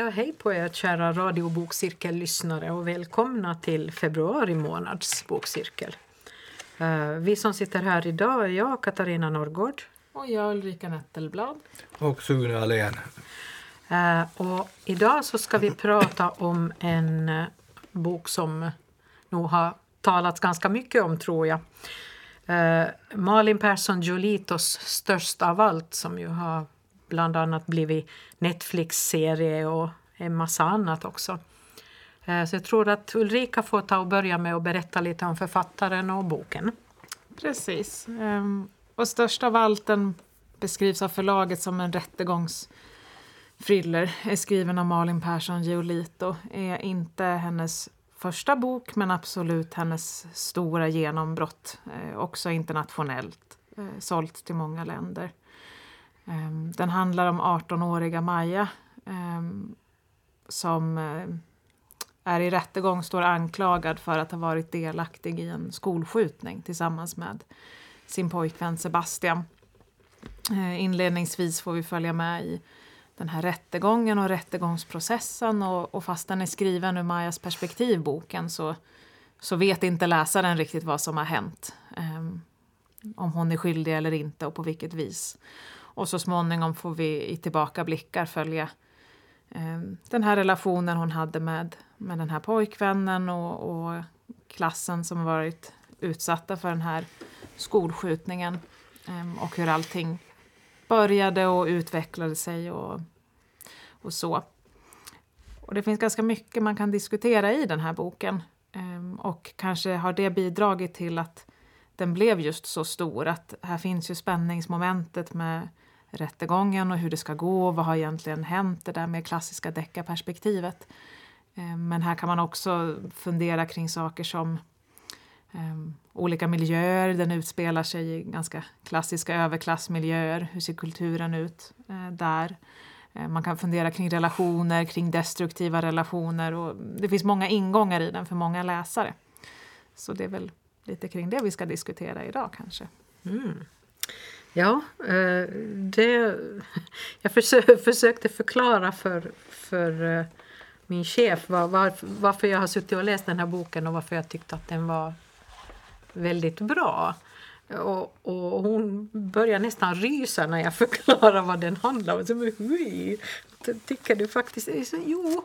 Ja, hej på er kära radiobokcirkellyssnare och välkomna till februari månads bokcirkel. Uh, vi som sitter här idag är jag, Katarina Norrgård. Och jag, Ulrika Nettelblad. Och Sune Alén. Uh, och idag så ska vi prata om en uh, bok som nog har talats ganska mycket om, tror jag. Malin Persson Giolitos Störst av allt som ju har bland annat blivit Netflix-serie och en massa annat också. Eh, så jag tror att Ulrika får ta och börja med att berätta lite om författaren och boken. Precis. Ehm, och Störst av allt den beskrivs av förlaget som en rättegångsfriller. Är skriven av Malin Persson Giolito. Är inte hennes första bok men absolut hennes stora genombrott. Eh, också internationellt. Eh, sålt till många länder. Ehm, den handlar om 18-åriga Maja ehm, som eh, är i rättegång, står anklagad för att ha varit delaktig i en skolskjutning tillsammans med sin pojkvän Sebastian. Ehm, inledningsvis får vi följa med i den här rättegången och rättegångsprocessen och, och fast den är skriven ur Majas perspektiv, boken, så, så vet inte läsaren riktigt vad som har hänt. Um, om hon är skyldig eller inte och på vilket vis. Och så småningom får vi i tillbakablickar följa eh, den här relationen hon hade med, med den här pojkvännen och, och klassen som varit utsatta för den här skolskjutningen eh, och hur allting började och utvecklade sig och, och så. Och det finns ganska mycket man kan diskutera i den här boken. Ehm, och kanske har det bidragit till att den blev just så stor. Att här finns ju spänningsmomentet med rättegången och hur det ska gå och vad har egentligen hänt, det där med klassiska deckarperspektivet. Eh, men här kan man också fundera kring saker som um, olika miljöer. Den utspelar sig i ganska klassiska överklassmiljöer. Hur ser kulturen ut uh, där? Uh, man kan fundera kring relationer, kring destruktiva relationer. Och det finns många ingångar i den för många läsare. Så det är väl lite kring det vi ska diskutera idag kanske. Mm. Ja, eh, det, jag försökte förklara för, för eh, min chef var, var, varför jag har suttit och läst den här boken och varför jag tyckte att den var väldigt bra. Och, och hon börjar nästan rysa när jag förklarar vad den handlar om. Så, tycker du faktiskt... Så, jo,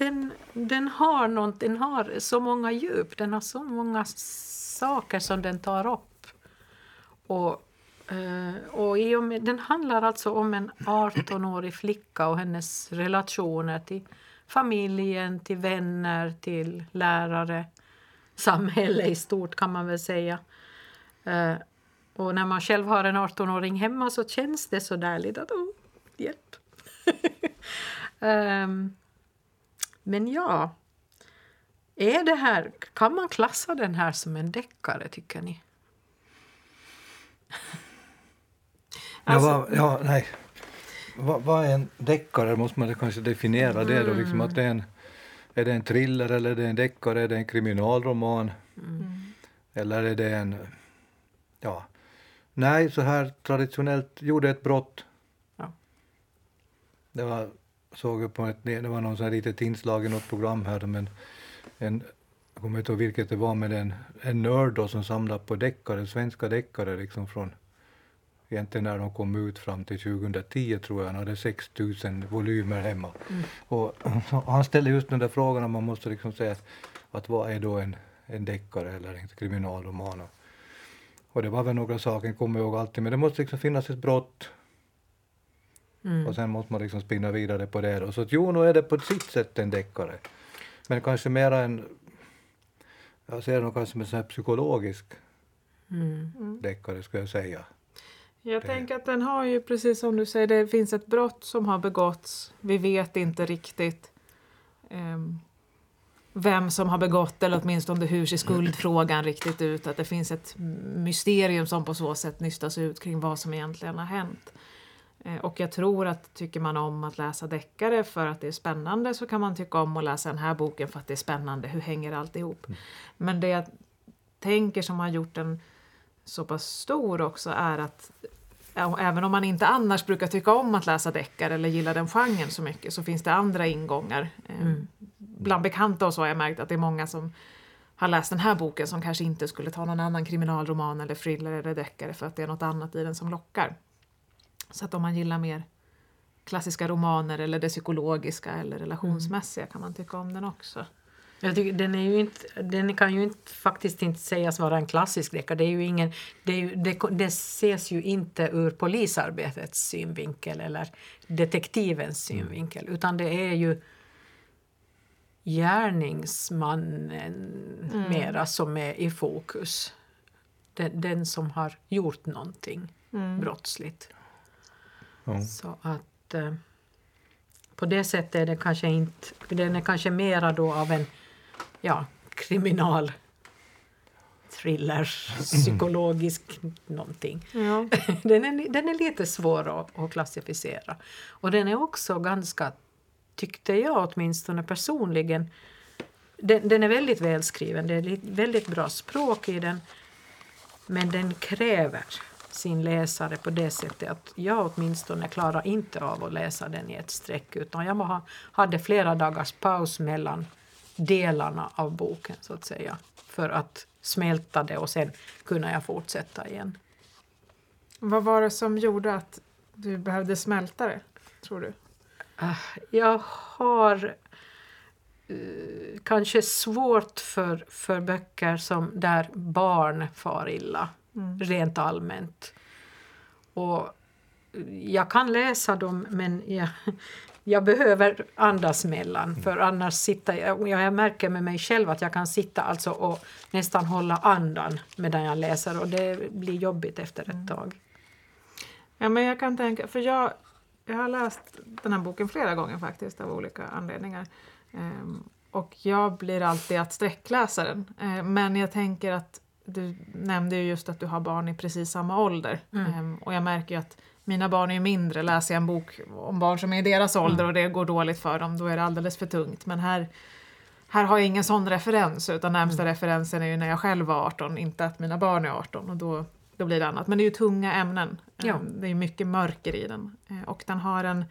den, den, har något, den har så många djup, den har så många saker som den tar upp. Och eh, och i och med, den handlar alltså om en 18-årig flicka och hennes relationer till familjen, till vänner, till lärare, samhälle i stort kan man väl säga. Eh, och när man själv har en 18-åring hemma så känns det så där lite att oh, hjälp. um, men ja, är det här, kan man klassa den här som en deckare tycker ni? Alltså, ja, vad, ja, nej. Vad, vad är en deckare? Måste man kanske definiera det då? Liksom att det är, en, är det en thriller eller är det en deckare? Är det en kriminalroman? Mm. Eller är det en... Ja. Nej, så här traditionellt, gjorde ett brott. Ja. Det var, såg jag på ett, det var någon sån litet inslag i något program här, men en, jag kommer inte ihåg vilket det var, men en, en nörd då som samlade på deckare, svenska deckare liksom från egentligen när de kom ut fram till 2010 tror jag, han hade 6000 volymer hemma. Mm. Och, och, han ställde just den där frågan om man måste liksom säga att, att vad är då en, en deckare eller en kriminalroman? Och, och det var väl några saker, kommer jag ihåg alltid, men det måste liksom finnas ett brott. Mm. Och sen måste man liksom spinna vidare på det. Och så att jo, nu är det på sitt sätt en deckare. Men kanske mera en, jag ser det nog kanske som en sån här psykologisk mm. deckare skulle jag säga. Jag det... tänker att den har ju precis som du säger, det finns ett brott som har begåtts. Vi vet inte riktigt um, vem som har begått eller åtminstone hur ser skuldfrågan riktigt ut. Att det finns ett mysterium som på så sätt nystas ut kring vad som egentligen har hänt. Eh, och jag tror att tycker man om att läsa deckare för att det är spännande så kan man tycka om att läsa den här boken för att det är spännande. Hur hänger allt ihop? Mm. Men det jag tänker som har gjort den så pass stor också är att även om man inte annars brukar tycka om att läsa deckare eller gillar den genren så mycket så finns det andra ingångar. Eh, Mm. Bland bekanta och så har jag märkt att det är många som har läst den här boken som kanske inte skulle ta någon annan kriminalroman eller thriller eller deckare för att det är något annat i den som lockar. Så att om man gillar mer klassiska romaner eller det psykologiska eller relationsmässiga kan man tycka om den också. Jag tycker, den, är ju inte, den kan ju inte, faktiskt inte sägas vara en klassisk deckare. Det, är ju ingen, det, är ju, det, det ses ju inte ur polisarbetets synvinkel eller detektivens synvinkel utan det är ju gärningsmannen mera som är i fokus. Den, den som har gjort någonting brottsligt. Ja. Så att eh, på det sättet är det kanske inte, den är kanske mera då av en ja, kriminal thriller, psykologisk någonting. Ja. Den är, den är lite svår att, att klassificera. Och den är också ganska, tyckte jag åtminstone personligen, den, den är väldigt välskriven, det är väldigt bra språk i den. Men den kräver sin läsare på det sättet att jag åtminstone klarar inte av att läsa den i ett streck utan jag ha, hade flera dagars paus mellan delarna av boken så att säga för att smälta det och sen kunna jag fortsätta igen. Vad var det som gjorde att du behövde smälta det, tror du? Ah, Jag har eh, kanske svårt för, för böcker som, där barn far illa, rent allmänt. Och jag kan läsa dem, men jag, jag behöver andas mellan. För annars sitter jag, jag märker med mig själv att jag kan sitta alltså och nästan hålla andan medan jag läser och det blir jobbigt efter ett tag. Ja, men jag kan tänka, för jag, jag har läst den här boken flera gånger faktiskt av olika anledningar. Ehm, och jag blir alltid att sträckläsa den. Ehm, men jag tänker att du nämnde ju just att du har barn i precis samma ålder. Ehm, och jag märker ju att mina barn är ju mindre. Läser jag en bok om barn som är i deras ålder och det går dåligt för dem, då är det alldeles för tungt. Men här, här har jag ingen sån referens, utan närmsta referensen är ju när jag själv var 18, inte att mina barn är 18. Och då, då blir det annat. Men det är ju tunga ämnen. Ja. Ehm, Det är mycket mörker i den. Eh, Och den har en,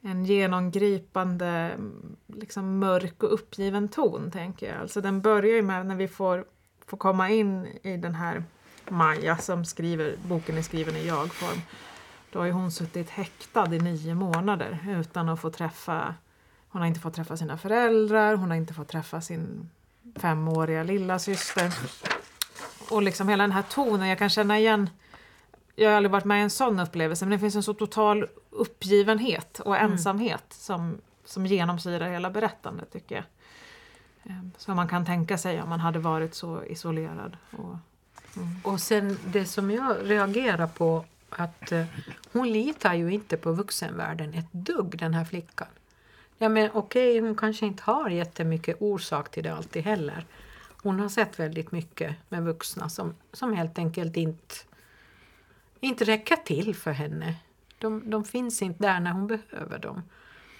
en genomgripande mm, liksom mörk och uppgiven ton, tänker jag. Alltså den börjar ju med när vi får, får komma in i den här Maja som skriver, boken är skriven i jag-form. Då har ju hon suttit häktad i nio månader utan att få träffa hon har inte fått träffa sina föräldrar, hon har inte fått träffa sin femåriga lilla syster. Och liksom hela den här tonen, jag kan känna igen jag har aldrig varit med i en sån upplevelse, men det finns en så total uppgivenhet och ensamhet som, som genomsyrar hela berättandet tycker jag. Ehm, som man kan tänka sig om man hade varit så isolerad. Och, mm. Och sen det som jag reagerar på att eh, hon litar ju inte på vuxenvärlden ett dugg den här flickan. Ja men okej, hon kanske inte har jättemycket orsak till det alltid heller. Hon har sett väldigt mycket med vuxna som, som helt enkelt inte, inte räcker till för henne. De, de finns inte där när hon behöver dem.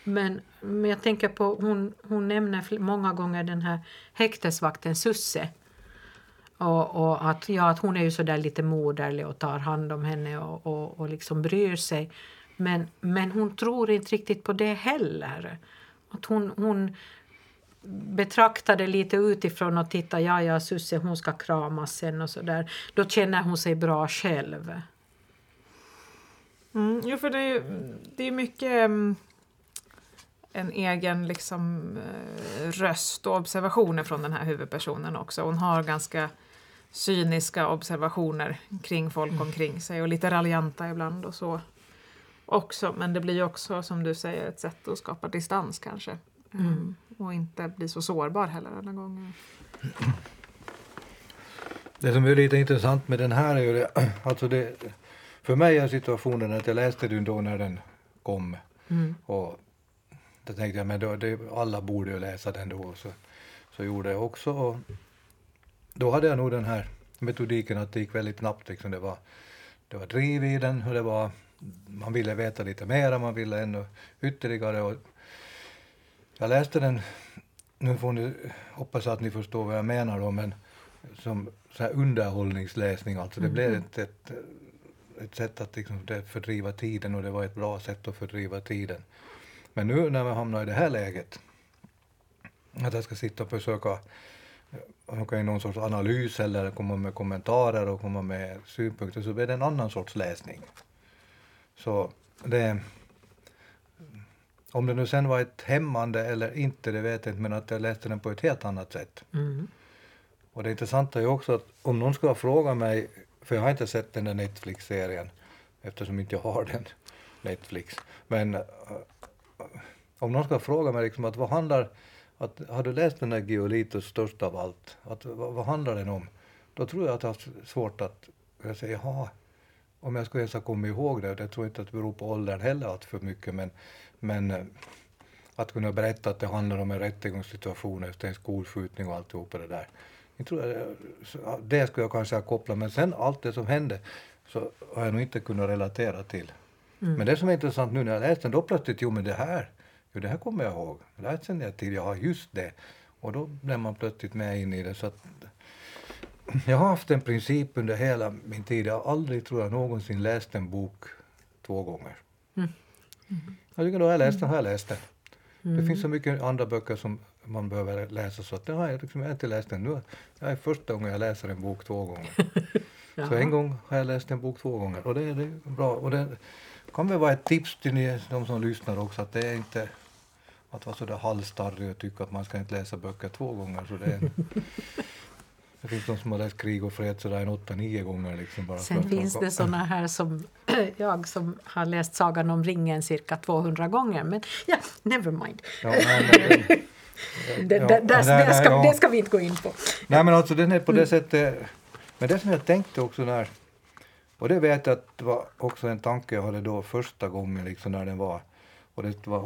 Men, men jag tänker på, hon, hon nämner många gånger den här häktesvakten Susse. Och, och att, ja, att hon är ju så där lite moderlig och tar hand om henne och, och, och liksom bryr sig. Men, men hon tror inte riktigt på det heller. Att hon, hon betraktar det lite utifrån och tittar, ja ja Susse hon ska kramas sen och så där. Då känner hon sig bra själv. Mm, jo, för det är ju det är mycket mm, en egen liksom, eh, röst och observationer från den här huvudpersonen också. Hon har ganska cyniska observationer kring folk omkring sig och lite raljanta ibland och så också. Men det blir också, som du säger, ett sätt att skapa distans kanske. Mm. Och inte bli så sårbar heller alla gånger. Det som är lite intressant med den här är ju det, alltså det, för mig är situationen att jag läste den då när den kom Mm. och då tänkte jag men då, det, alla borde ju läsa den då så, så gjorde jag också och då hade jag nog den här metodiken att det gick väldigt snabbt liksom det var, det var driv i den och det var man ville veta lite mer, man ville ännu ytterligare och jag läste den, nu får ni hoppas att ni förstår vad jag menar då, men som så här underhållningsläsning alltså. Det blev ett, ett ett sätt att liksom fördriva tiden och det var ett bra sätt att fördriva tiden. Men nu när vi hamnar i det här läget, att jag ska sitta och försöka åka i någon sorts analys eller komma med kommentarer och komma med synpunkter så blir det en annan sorts läsning. Så det, om det nu sen var ett hämmande eller inte, det vet jag inte, men att jag läste den på ett helt annat sätt. Mm. Och det intressanta är ju också att om någon skulle fråga mig, för jag har inte sett den där Netflix-serien eftersom inte jag har den, Netflix, men uh, om någon skulle fråga mig liksom att vad handlar, att, har du läst den där Giolitos störst av allt, att, vad, vad handlar den om? Då tror jag att jag har svårt att jag säger, jaha, om jag skulle ens ha kommit ihåg det, det tror jag inte att det beror på åldern heller att för mycket, men, men eh, att kunna berätta att det handlar om en rättegångssituation efter en skolskjutning och alltihopa det där. Jag tror jag, det skulle jag kanske ha kopplat, men sen allt det som hände så har jag nog inte kunnat relatera till. Mm. Men det som är intressant nu när jag läste den, då plötsligt, jo men det här, jo det här kommer jag ihåg, det här känner jag till, jag har just det. Och då blir man plötsligt med in i det. Så att, jag har haft en princip under hela min tid, jag har aldrig, tror jag, någonsin läst en bok två gånger. Mm. Mm. Jag tycker då har jag läst den, har jag läst den. Mm. Det finns så mycket andra böcker som man behöver läsa så att det har jag liksom inte läst den nu. Det är första gången jag läser en bok två gånger. så en gång har jag läst en bok två gånger och det, det är bra. Och det kan väl vara ett tips till ni, de som lyssnar också att det är inte att vara sådär halvstarrig och tycka att man ska inte läsa böcker två gånger. Så det, är en, det finns de som har läst Krig och fred sådär en åtta, nio gånger. Liksom bara Sen finns det sådana här som jag som har läst Sagan om ringen cirka 200 gånger. Men ja, never mind. Ja, det, det, det, ska, ja. det ska vi inte gå in på. Nej men alltså den är på det mm. sättet, men det som jag tänkte också när, och det vet jag att det var också en tanke jag hade då första gången liksom när den var, och det var,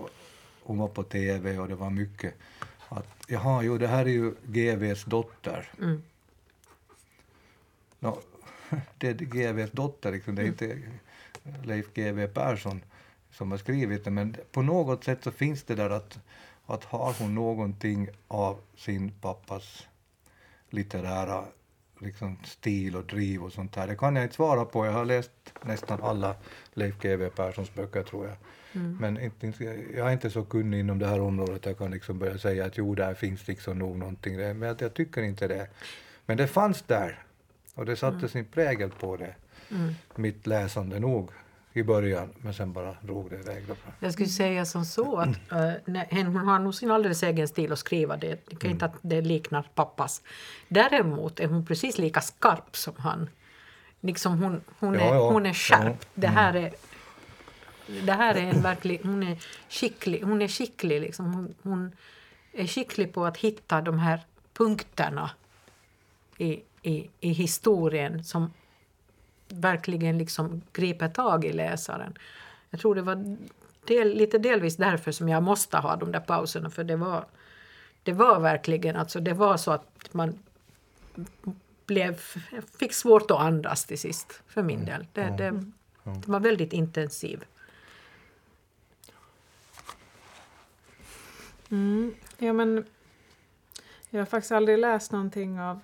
hon var på TV och det var mycket, att jaha, jo det här är ju GVs dotter. Mm. No, det är GVs dotter, liksom, det är mm. inte Leif GW Persson som har skrivit det, men på något sätt så finns det där att att har hon någonting av sin pappas litterära liksom, stil och driv och sånt här. Det kan jag inte svara på. Jag har läst nästan alla Leif GW Perssons böcker tror jag. Mm. Men inte, jag är inte så kunnig inom det här området jag kan liksom börja säga att jo, där finns liksom nog någonting. Där. Men jag tycker inte det. Men det fanns där och det satte mm. sin prägel på det. Mm. Mitt läsande nog i början men sen bara drog det iväg. Jag skulle säga som så att äh, hon har nog sin alldeles egen stil att skriva. Det, det kan mm. inte att det liknar pappas. Däremot är hon precis lika skarp som han. Liksom hon, hon, ja, är, ja. hon är skärp. Ja. Det här är det här är en verklig, hon är skicklig, hon är skicklig liksom. Hon, hon, är skicklig på att hitta de här punkterna i, i, i historien som verkligen liksom griper tag i läsaren. Jag tror det var del, lite delvis därför som jag måste ha de där pauserna för det var, det var verkligen alltså, det var så att man blev, fick svårt att andas till sist för min del. Det, det, det var väldigt intensiv. Mm. Ja, men jag har faktiskt aldrig läst någonting av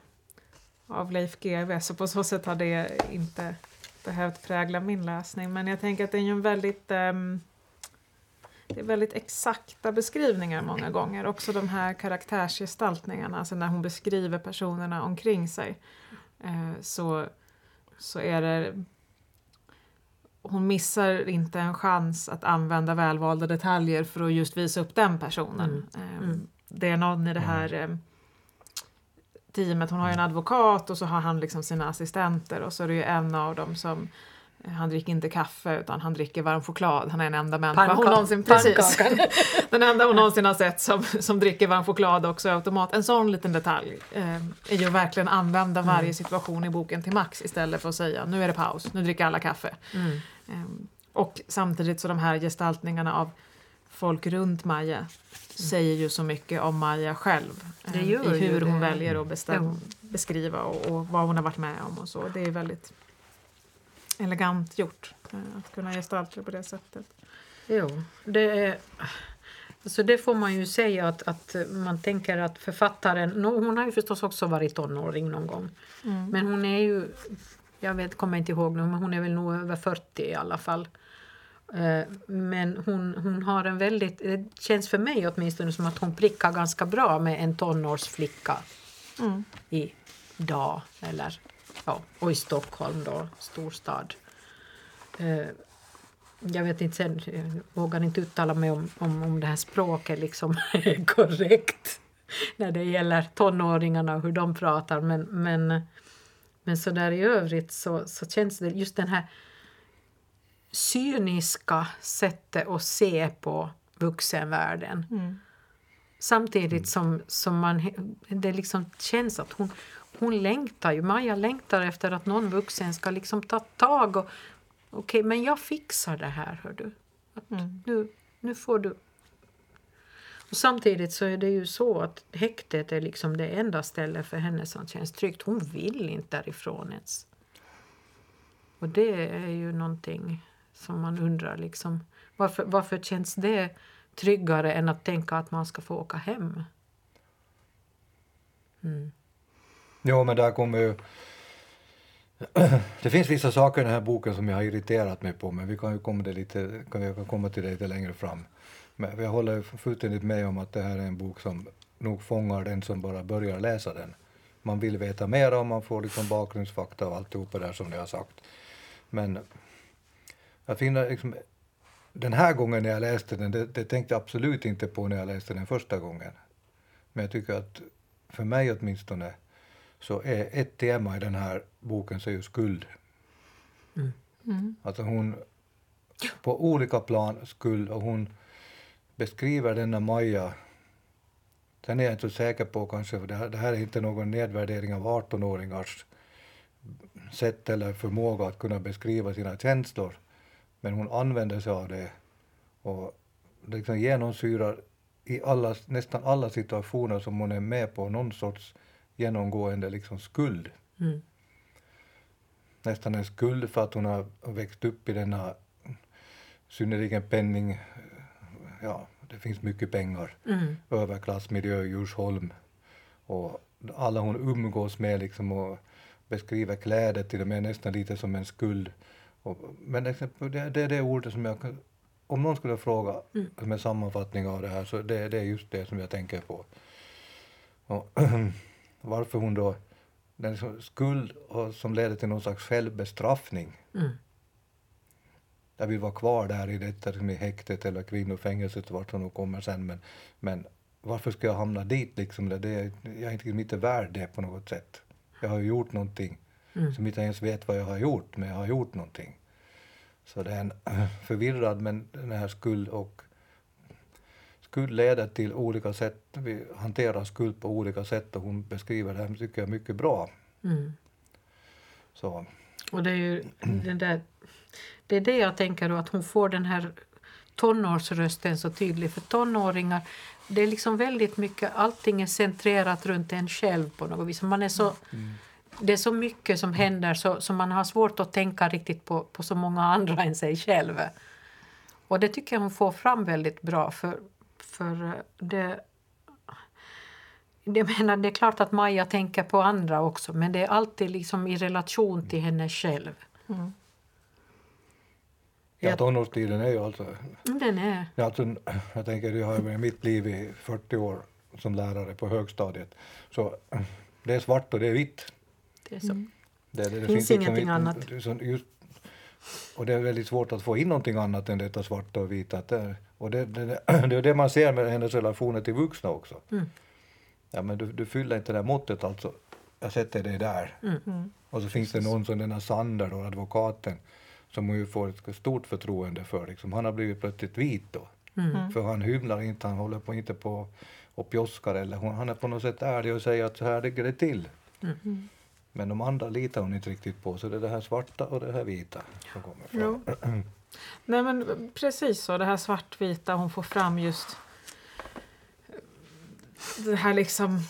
av Leif GW så på så sätt har det inte behövt prägla min läsning. Men jag tänker att det är ju väldigt um, det är väldigt exakta beskrivningar många gånger. Också de här karaktärsgestaltningarna, alltså när hon beskriver personerna omkring sig. Eh, så, så är det... Hon missar inte en chans att använda välvalda detaljer för att just visa upp den personen. Mm. Eh, mm. Det är någon i det här eh, teamet, hon har ju en advokat och så har han liksom sina assistenter och så är det ju en av dem som han dricker inte kaffe utan han dricker varm choklad. Han är den enda människa hon någonsin, precis, den enda hon någonsin har sett som, som dricker varm choklad också automat. En sån liten detalj eh, är ju verkligen använda varje mm. situation i boken till max istället för att säga nu är det paus, nu dricker alla kaffe. Mm. Eh, och samtidigt så de här gestaltningarna av folk runt Maja säger ju så mycket om Maja själv. Eh, I hur hon väljer att bestäm, beskriva och, och, vad hon har varit med om och så. Det är väldigt elegant gjort eh, att kunna gestalta det på det sättet. Jo, det är... Så det får man ju säga att, att man tänker att författaren, no, hon har ju förstås också varit tonåring någon gång. Mm. Men hon är ju jag vet, kommer inte ihåg nu, men hon är väl nog över 40 i alla fall. Eh, men hon, hon har en väldigt, det känns för mig åtminstone som att hon prickar ganska bra med en tonårsflicka Mm. idag, eller ja, och i Stockholm då, storstad. Eh, jag vet inte sen, jag vågar inte uttala mig om, om, om det här språket liksom är korrekt när det gäller tonåringarna och hur de pratar men, men, men så där i övrigt så, så känns det just den här cyniska sättet att se på vuxenvärlden. Mm. Samtidigt som, som man, det liksom känns att hon, hon längtar ju, Maja längtar efter att någon vuxen ska liksom ta tag och okej, men jag fixar det här, hör du. Mm. nu, nu får du... Och samtidigt så är det ju så att häktet är liksom det enda stället för henne som känns tryggt. Hon vill inte därifrån ens. Och det är ju någonting som man undrar liksom. Varför, varför känns det tryggare än att tänka att man ska få åka hem? Mm. Jo, men där kommer ju... Det finns vissa saker i den här boken som jag har irriterat mig på, men vi kan ju komma, det lite, kan vi kan komma till det lite längre fram. Men jag håller fullständigt med om att det här är en bok som nog fångar den som bara börjar läsa den. Man vill veta mer och man får liksom bakgrundsfakta och alltihopa där som ni har sagt. Men jag finner liksom, den här gången när jag läste den, det, det tänkte jag absolut inte på när jag läste den första gången. Men jag tycker att, för mig åtminstone, så är ett tema i den här boken så är ju skuld. Mm. Alltså hon, på olika plan skuld och hon beskriver denna Maja Sen är jag inte så säker på kanske, för det här, det här är inte någon nedvärdering av 18-åringars sätt eller förmåga att kunna beskriva sina känslor. Men hon använder sig av det och det liksom genomsyrar i alla, nästan alla situationer som hon är med på någon sorts genomgående liksom skuld. Mm. Nästan en skuld för att hon har växt upp i denna synnerligen penning... Ja, det finns mycket pengar. Mm. Överklassmiljö Djursholm. Och alla hon umgås med liksom och beskriver kläder till och med nästan lite som en skuld. Och, men exempel, det, det är det ordet som jag. Om någon skulle fråga Mm. som en sammanfattning av det här så det, det är just det som jag tänker på. Och, varför hon då... Den skuld och, som leder till någon slags självbestraffning. Mm. Jag vill vara kvar där i detta i häktet eller kvinnofängelset vart hon nu kommer sen men, men varför ska jag hamna dit liksom? Det, det, jag är inte, inte värd det på något sätt. Jag har ju gjort någonting Mm. som inte ens vet vad jag har gjort men jag har gjort någonting. Så det är en förvirrad men den här skuld och skuld leder till olika sätt. Vi hanterar skuld på olika sätt och hon beskriver det här tycker jag mycket bra. Mm. Så, Och det är ju den där, det är det jag tänker då, att hon får den här tonårsrösten så tydlig. För tonåringar, det är liksom väldigt mycket, allting är centrerat runt en själv på något vis. Man är så, Det är så mycket som händer så, så man har svårt att tänka riktigt på, på så många andra än sig själv. Och det tycker jag hon får fram väldigt bra för, för eh, det jag menar, det är klart att Maja tänker på andra också men det är alltid liksom i relation till henne själv. Mm. ja, tonårstiden är ju alltså Den är... Ja, alltså, jag tänker, jag har varit mitt liv i 40 år som lärare på högstadiet. Så det är svart och det är vitt. Det är så. Det, det, det Finns liksom ingenting inte- annat. Just, och det är väldigt svårt att få in någonting annat än detta svarta och vita. Att det, och det, det, det är det man ser med hennes relationer till vuxna också. Mm. Ja, men du, du fyller inte det där måttet alltså. Jag sätter dig där. Mm. Och så finns det någon som den här Sander, då, advokaten, som hon ju får ett stort förtroende för. Liksom. Han har blivit plötsligt vit då. Mm. För han hymlar inte, han håller på inte på och pjoskar eller hon, han är på något sätt ärlig och säger att så här ligger det till. Mm. Men de andra litar hon inte riktigt på, så det är det här svarta och det här vita som kommer fram. Jo. Nej men precis så, det här svartvita, hon får fram just det här liksom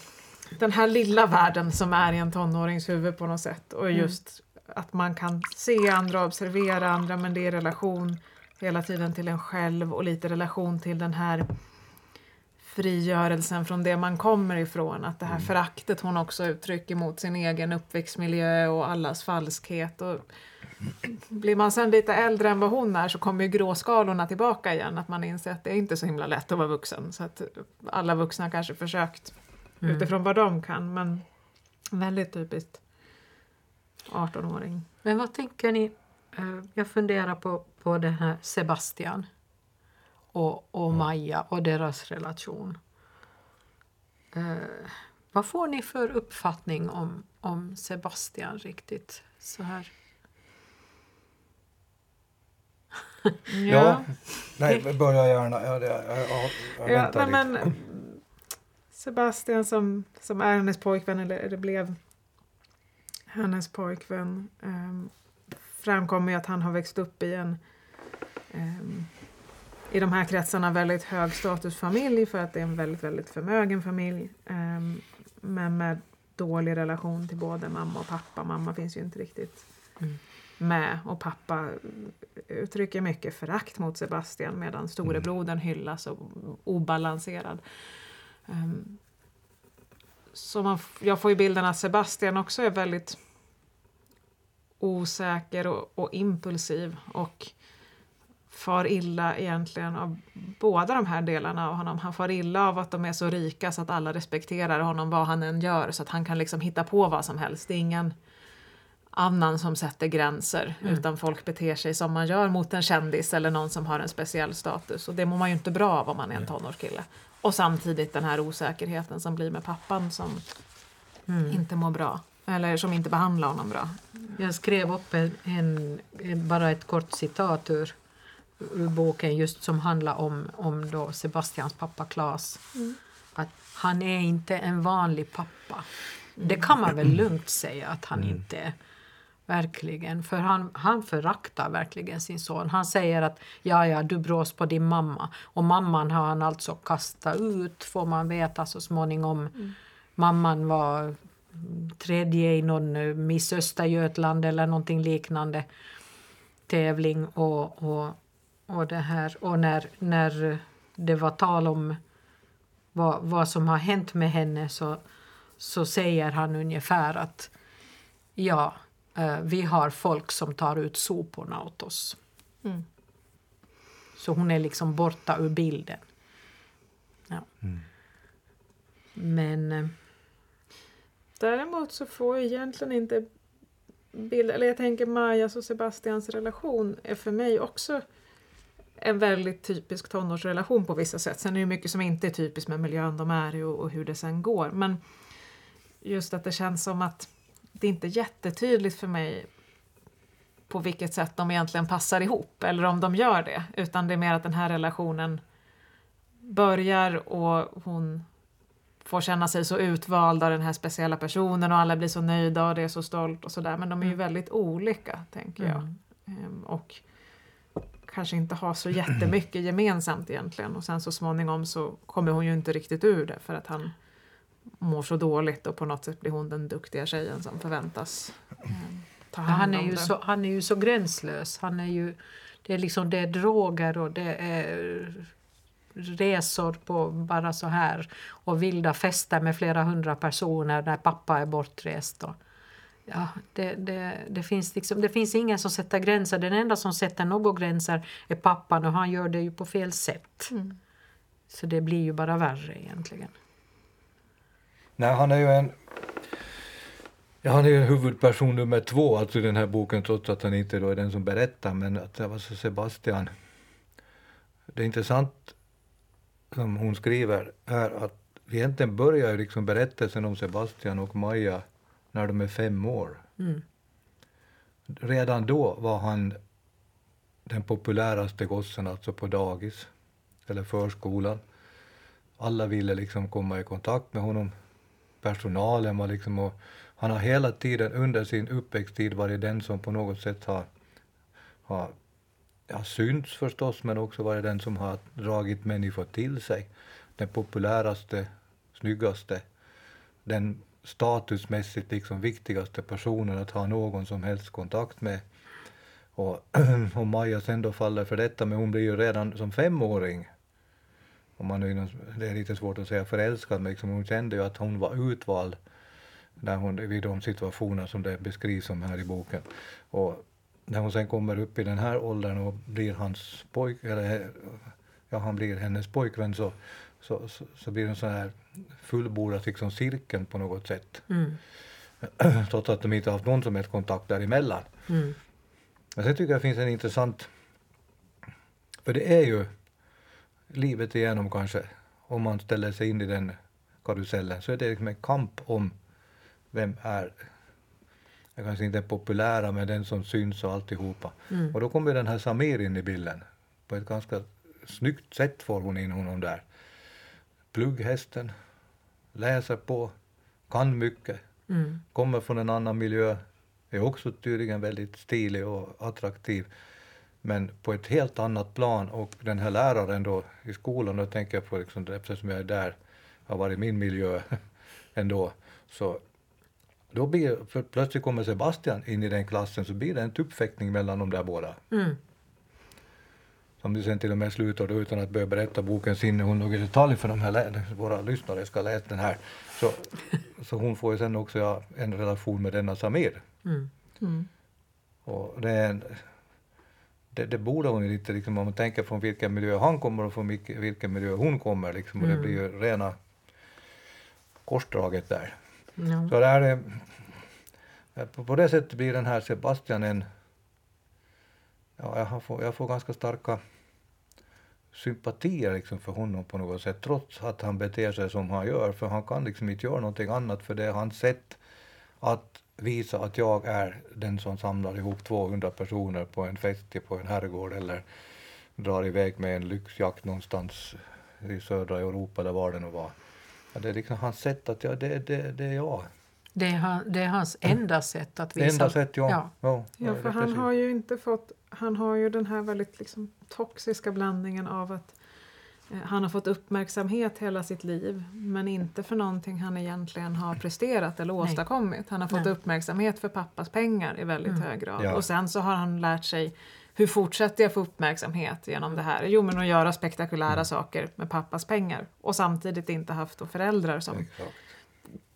den här lilla världen som är i en tonårings huvud på något sätt och just att man kan se andra, observera andra men det är relation hela tiden till en själv och lite relation till den här frigörelsen från det man kommer ifrån. Att det här mm. föraktet hon också uttrycker mot sin egen uppväxtmiljö och allas falskhet. Och blir man sen lite äldre än vad hon är så kommer ju gråskalorna tillbaka igen. Att man inser att det är inte så himla lätt att vara vuxen. Så att alla vuxna kanske försökt mm. utifrån vad de kan. Men väldigt typiskt 18-åring. Men vad tänker ni? Eh, jag funderar på, på den här Sebastian och, och Maja och deras relation. Eh, vad får ni för uppfattning om, om Sebastian riktigt så här? ja. ja. Nej, börja gärna. Ja, jag, jag, jag ja, nej, men, Sebastian som, som är hennes pojkvän, eller det blev hennes pojkvän, um, framkommer att han har växt upp i en um, i de här kretsarna väldigt hög statusfamilj för att det är en väldigt, väldigt förmögen familj. Um, men med dålig relation till både mamma och pappa. Mamma finns ju inte riktigt mm. med och pappa uttrycker mycket förakt mot Sebastian medan storebrodern hyllas och obalanserad. Um, så man, jag får ju bilden att Sebastian också är väldigt osäker och, och impulsiv och far illa egentligen av båda de här delarna av honom. Han far illa av att de är så rika så att alla respekterar honom vad han än gör så att han kan liksom hitta på vad som helst. Det är ingen annan som sätter gränser mm. utan folk beter sig som man gör mot en kändis eller någon som har en speciell status och det mår man ju inte bra av om man är en tonårskille. Och samtidigt den här osäkerheten som blir med pappan som mm. inte mår bra eller som inte behandlar honom bra. Jag skrev upp en, en bara ett kort citat ur ur boken just som handlar om, om då Sebastians pappa Klas. Mm. Att han är inte en vanlig pappa. Mm. Det kan man väl lugnt säga att han mm. inte är. Verkligen, för han, han föraktar verkligen sin son. Han säger att ja, ja, du brås på din mamma. Och mamman har han alltså kastat ut, får man veta så småningom. Mm. Mamman var tredje i någon Miss Östergötland eller någonting liknande tävling. Och, och och, det här, och när, när det var tal om vad, vad som har hänt med henne så, så säger han ungefär att ja, eh, vi har folk som tar ut soporna åt oss. Mm. Så hon är liksom borta ur bilden. Ja. Mm. Men... Eh, Däremot så får egentligen inte bild, eller jag tänker Majas och Sebastians relation är för mig också en väldigt typisk tonårsrelation på vissa sätt. Sen är det mycket som inte är typiskt med miljön de är i och, och hur det sen går. Men just att det känns som att det inte är jättetydligt för mig på vilket sätt de egentligen passar ihop eller om de gör det. Utan det är mer att den här relationen börjar och hon får känna sig så utvald av den här speciella personen och alla blir så nöjda och det är så stolt och sådär. Men de är ju mm. väldigt olika, tänker jag. Mm. Ehm, och kanske inte har så jättemycket gemensamt egentligen och sen så småningom så kommer hon ju inte riktigt ur det för att han mår så dåligt och på något sätt blir hon den duktiga tjejen som förväntas eh, ta hand han är om ju det. Så, han är ju så gränslös. Han är ju, det är liksom det är droger och det är resor på bara så här och vilda fester med flera hundra personer när pappa är bortrest. Och, ja, det, det, det, finns liksom, det finns ingen som sätter gränser. Den enda som sätter några gränser är pappan och han gör det ju på fel sätt. Mm. Så det blir ju bara värre egentligen. Nej, han är ju en Ja, han är ju huvudperson nummer två alltså i den här boken trots att han inte då är den som berättar men att det var så Sebastian. Det är intressant som hon skriver här att egentligen börjar ju liksom berättelsen om Sebastian och Maja när de är fem år. Mm. Redan då var han den populäraste gossen alltså på dagis eller förskolan. Alla ville liksom komma i kontakt med honom. Personalen var liksom och han har hela tiden under sin uppväxttid varit den som på något sätt har, har ja, synts förstås, men också varit den som har dragit människor till sig. Den populäraste, snyggaste, den statusmässigt liksom viktigaste personen att ha någon som helst kontakt med. Och om Maja sen då faller för detta, men hon blir ju redan som femåring om man nu, det är lite svårt att säga förälskad, men liksom hon kände ju att hon var utvald när hon, vid de situationer som det beskrivs som här i boken. Och när hon sen kommer upp i den här åldern och blir hans pojk, eller ja, han blir hennes pojkvän så, så, så, så blir det en sån här fullbordad liksom cirkeln på något sätt. Mm. Trots att de inte haft någon som helst kontakt däremellan. Mm. Men sen tycker jag det finns en intressant, för det är ju livet igenom kanske, om man ställer sig in i den karusellen, så är det liksom en kamp om vem är, jag kanske inte är populära, men den som syns och alltihopa. Mm. Och då kommer den här Samir in i bilden. På ett ganska snyggt sätt får hon in honom där. Plugghästen, läser på, kan mycket, Mm. kommer från en annan miljö, är också tydligen väldigt stilig och attraktiv. Men på ett helt annat plan och den här läraren då i skolan, då tänker jag på liksom, eftersom jag är där, har varit i min miljö ändå, så då blir, för plötsligt kommer Sebastian in i den klassen så blir det en tuppfäktning mellan de där båda. Mm. Som det sen till och med slutar utan att börja berätta bokens innehåll i detalj för de här våra lyssnare ska läsa den här. Så, så hon får ju sen också ja, en relation med denna Samir. Mm. Mm. Och det, är en, det, det borde hon ju lite, liksom, om man tänker från vilken miljö han kommer och från vilken, miljö hon kommer. Liksom, och det Mm. blir ju rena korsdraget där. Ja. Så det här är, på, på det sättet blir den här Sebastian en... Ja, jag, får, jag får ganska starka sympatier liksom för honom på något sätt, trots att han beter sig som han gör, för han kan liksom inte göra någonting annat, för det är hans sätt att visa att jag är den som samlar ihop 200 personer på en fest på en herrgård eller drar iväg med en lyxjakt någonstans i södra Europa eller var det nu var. Ja, det är liksom hans sätt att, ja, det, det, det är jag. Det, är han, det är hans enda sätt att visa. enda sätt, ja. Ja. ja. Ja, för han precis. har ju inte fått, han har ju den här väldigt liksom toxiska blandningen av att eh, han har fått uppmärksamhet hela sitt liv men inte för någonting han egentligen har presterat eller Nej. åstadkommit. Han har fått Nej. uppmärksamhet för pappas pengar i väldigt Mm. hög grad Ja. och sen så har han lärt sig hur fortsätter jag få uppmärksamhet genom det här? Jo, men att göra spektakulära Mm. saker med pappas pengar och samtidigt inte haft föräldrar som Exakt.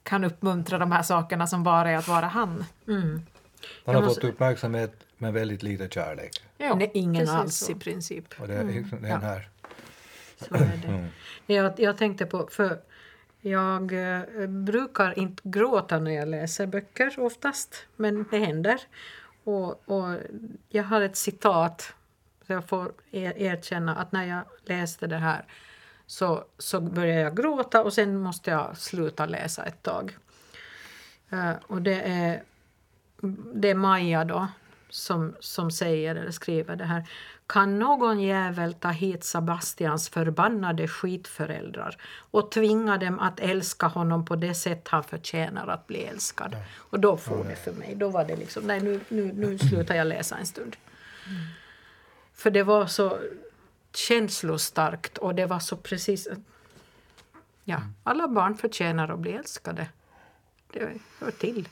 Kan uppmuntra de här sakerna som bara är att vara han. Mm. Han Jag har måste- fått uppmärksamhet men väldigt lite kärlek. Ja, Nej, ingen alls så. i princip. Och det är liksom den här... Så är det. Mm. Jag, jag tänkte på, för jag eh, brukar inte gråta när jag läser böcker oftast, men det händer. Och, och jag har ett citat, så jag får er, erkänna att när jag läste det här så, så började jag gråta och sen måste jag sluta läsa ett tag. Eh, och det är, det är Maja då som, som säger eller skriver det här. Kan någon jävel ta hit Sebastians förbannade skitföräldrar och tvinga dem att älska honom på det sätt han förtjänar att bli älskad? Och då får det för mig. Då var det liksom, nej nu, nu, nu slutar jag läsa en stund. För det var så känslostarkt och det var så precis... Ja, alla barn förtjänar att bli älskade. Det hör till.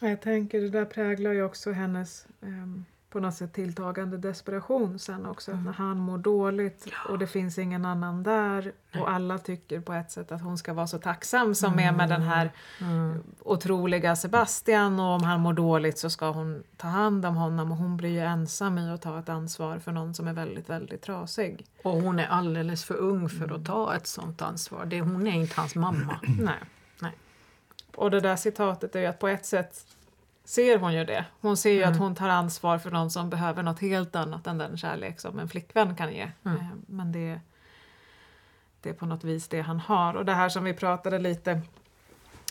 Ja, Jag tänker det där präglar ju också hennes ehm, på något sätt tilltagande desperation sen också. När han mår dåligt och det finns ingen annan där och alla tycker på ett sätt att hon ska vara så tacksam som är med den här otroliga Sebastian och om han mår dåligt så ska hon ta hand om honom och hon blir ju ensam i att ta ett ansvar för någon som är väldigt, väldigt trasig. Och hon är alldeles för ung för att ta ett sånt ansvar. Det, hon är inte hans mamma. Nej. Nej. Och det där citatet är ju att på ett sätt ser hon ju det. Hon ser ju att hon tar ansvar för någon som behöver något helt annat än den kärlek som en flickvän kan ge. Mm. Eh, Men det, det är på något vis det han har. Och det här som vi pratade lite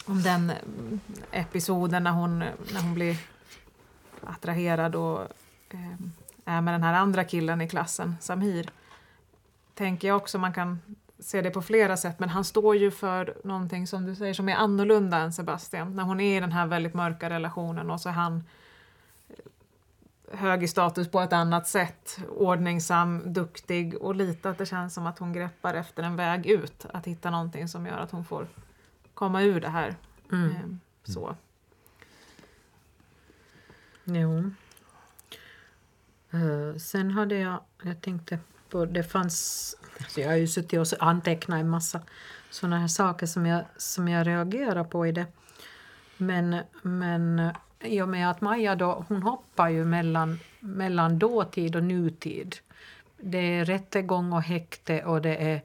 om den mm, episoden när hon, när hon blir attraherad och eh, är med den här andra killen i klassen, Samir. Tänker jag också man kan se det på flera sätt men han står ju för någonting som du säger som är annorlunda än Sebastian. När hon är i den här väldigt mörka relationen och så är han eh, hög i status på ett annat sätt, ordningsam, duktig och lite att det känns som att hon greppar efter en väg ut, att hitta någonting som gör att hon får komma ur det här. Mm. Eh, Så. Jo. Eh, sen hade jag, jag tänkte på, det fanns, så jag har ju suttit och antecknat en massa sådana här saker som jag, som jag reagerar på i det. Men, men i och med att Maja då, hon hoppar ju mellan, mellan dåtid och nutid. Det är rättegång och häkte och det är,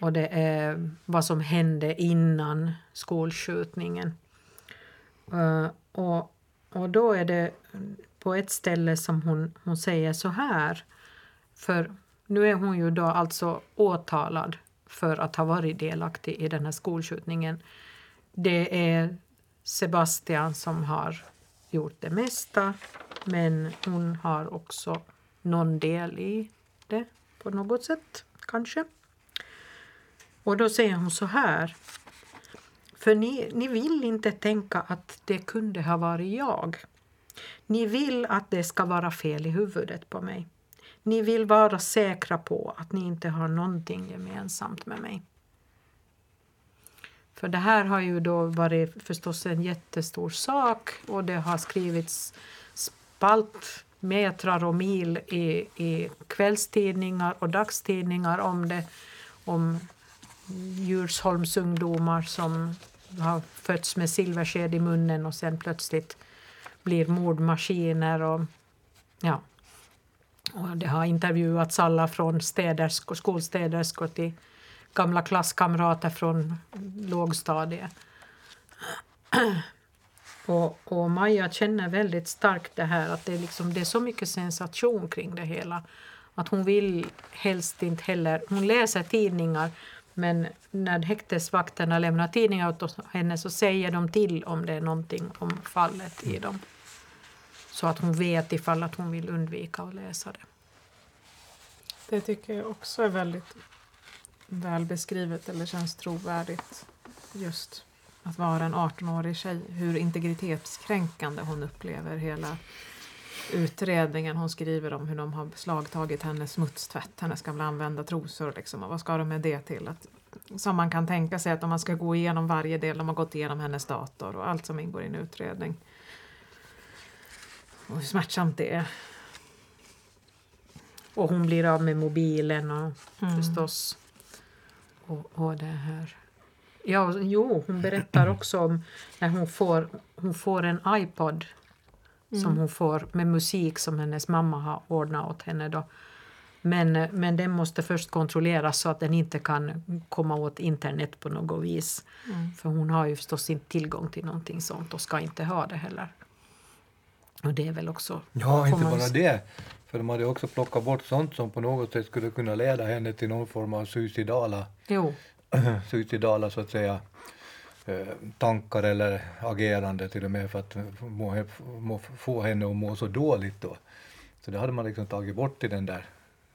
och det är vad som hände innan skolskjutningen. Uh, och, och då är det på ett ställe som hon, hon säger så här. För nu är hon ju då alltså åtalad för att ha varit delaktig i den här skolskjutningen. Det är Sebastian som har gjort det mesta men hon har också någon del i det på något sätt, kanske. Och då säger hon så här. För ni, ni vill inte tänka att det kunde ha varit jag. Ni vill att det ska vara fel i huvudet på mig. Ni vill vara säkra på att ni inte har någonting gemensamt med mig. För det här har ju då varit förstås en jättestor sak och det har skrivits spaltmetrar och mil i, i kvällstidningar och dagstidningar om det. Om Djursholms ungdomar som har fötts med silversked i munnen och sen plötsligt blir mordmaskiner. Och, ja och det har intervjuats alla från städerskor, skolstäderskor till gamla klasskamrater från lågstadiet. Och, och Maja känner väldigt starkt det här att det är, liksom, det är så mycket sensation kring det hela. Att hon vill helst inte heller... Hon läser tidningar men när häktesvakterna lämnar tidningar åt henne så säger de till om det är någonting om fallet i dem. Så att hon vet ifall att hon vill undvika att läsa det. Det tycker jag också är väldigt väl beskrivet eller känns trovärdigt. Just att vara en 18-årig tjej, hur integritetskränkande hon upplever hela utredningen. Hon skriver om hur de har beslagtagit hennes smutstvätt, hennes gamla använda trosor. Liksom. Och vad ska de med det till? Att, som man kan tänka sig att om man ska gå igenom varje del, de har gått igenom hennes dator och allt som ingår i en utredning. Och hur smärtsamt det är. Och hon blir av med mobilen och mm. förstås och, och det här. Ja, jo, hon berättar också om när hon får, hon får en iPod mm. som hon får med musik som hennes mamma har ordnat åt henne. Då. Men, men den måste först kontrolleras så att den inte kan komma åt internet på något vis. Mm. För hon har ju förstås inte tillgång till någonting sånt och ska inte ha det heller. Och det är väl också... Ja, inte bara det. För de hade också plockat bort sånt som på något sätt skulle kunna leda henne till någon form av suicidala, jo. suicidala så att säga, eh, tankar eller agerande till och med för att må, må, få henne att må så dåligt då. Så det hade man liksom tagit bort i den där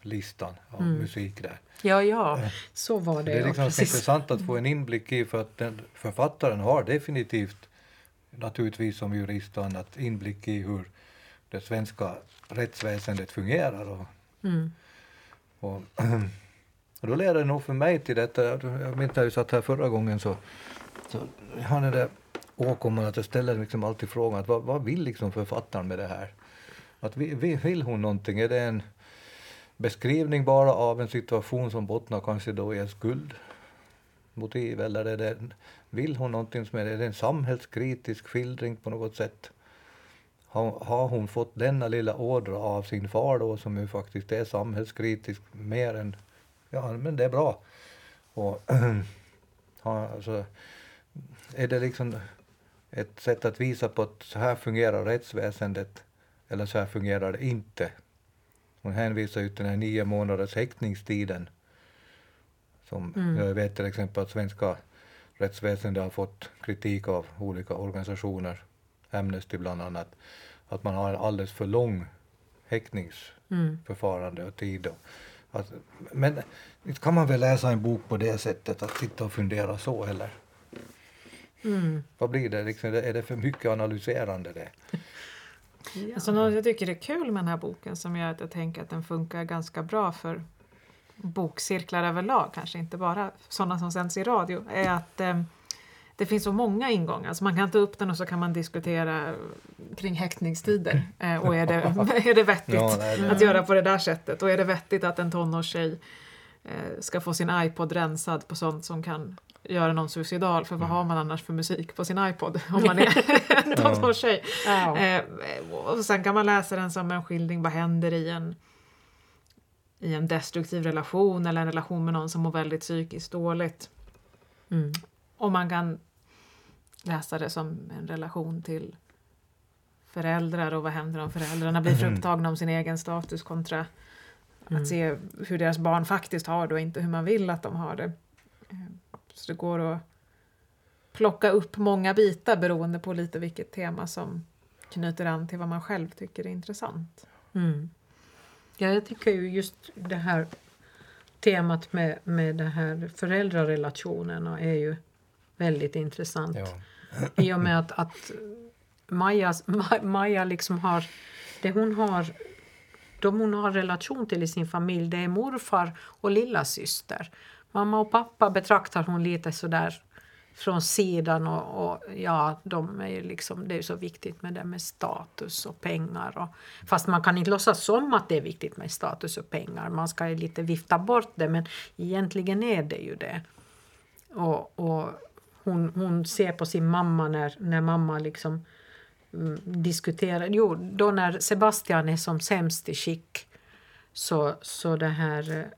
listan av mm. musik där. Ja, ja, eh, så var det. Det är liksom ja, intressant att få en inblick i för att den, författaren har definitivt naturligtvis som jurist och annat inblick i hur det svenska rättsväsendet fungerar. Och, mm. och, och då leder det nog för mig till detta, jag minns när vi satt här förra gången så, så har den där åkomman att jag ställer liksom alltid frågan att vad, vad vill liksom författaren med det här? Att vi, vi, vill hon någonting? Är det en beskrivning bara av en situation som bottnar kanske då i en skuldmotiv eller är det, vill hon någonting som är, är en samhällskritisk skildring på något sätt? har, har hon fått denna lilla ådra av sin far då som ju faktiskt är samhällskritisk mer än, ja men det är bra. Och, alltså, är det liksom ett sätt att visa på att så här fungerar rättsväsendet eller så här fungerar det inte. Hon hänvisar ju till den här nio månaders häktningstiden. Som mm. Jag vet till exempel att svenska rättsväsendet har fått kritik av olika organisationer Amnesty bland annat, att man har en alldeles för lång häktningsförfarande och tid. Och, att, men inte kan man väl läsa en bok på det sättet, att sitta och fundera så heller. Mm. Vad blir det? Liksom, är det för mycket analyserande det? Ja. Alltså, något jag tycker är kul med den här boken som gör att jag tänker att den funkar ganska bra för bokcirklar överlag, kanske inte bara sådana som sänds i radio, är att eh, det finns så många ingångar så man kan ta upp den och så kan man diskutera kring häktningstider. Eh, och är det, är det vettigt ja, nej, att göra på det där sättet? Och är det vettigt att en tonårstjej eh, ska få sin iPod rensad på sånt som kan göra någon suicidal. För vad Mm. har man annars för musik på sin iPod om man är en tonårstjej? Ja. Eh, och sen kan man läsa den som en skildring vad händer i en i en destruktiv relation eller en relation med någon som mår väldigt psykiskt dåligt. Mm. Och man kan läsa det som en relation till föräldrar och vad händer om föräldrarna blir Mm. fruktagna om sin egen status kontra Mm. att se hur deras barn faktiskt har det och inte hur man vill att de har det. Så det går att plocka upp många bitar beroende på lite vilket tema som knyter an till vad man själv tycker är intressant. Mm. Ja, jag tycker ju just det här temat med, med de här föräldrarelationerna är ju väldigt intressant. Ja. I och med att, att Maja, Ma- Maja liksom har, det hon har, de hon har relation till i sin familj, det är morfar och lilla syster. Mamma och pappa betraktar hon lite sådär från sidan och, och ja, de är ju liksom, det är ju så viktigt med det med status och pengar. Och, fast man kan inte låtsas som att det är viktigt med status och pengar. Man ska ju lite vifta bort det men egentligen är det ju det. Och, och hon, hon ser på sin mamma när, när mamma liksom mm, diskuterar. Jo, då när Sebastian är som sämst i skick så, så det här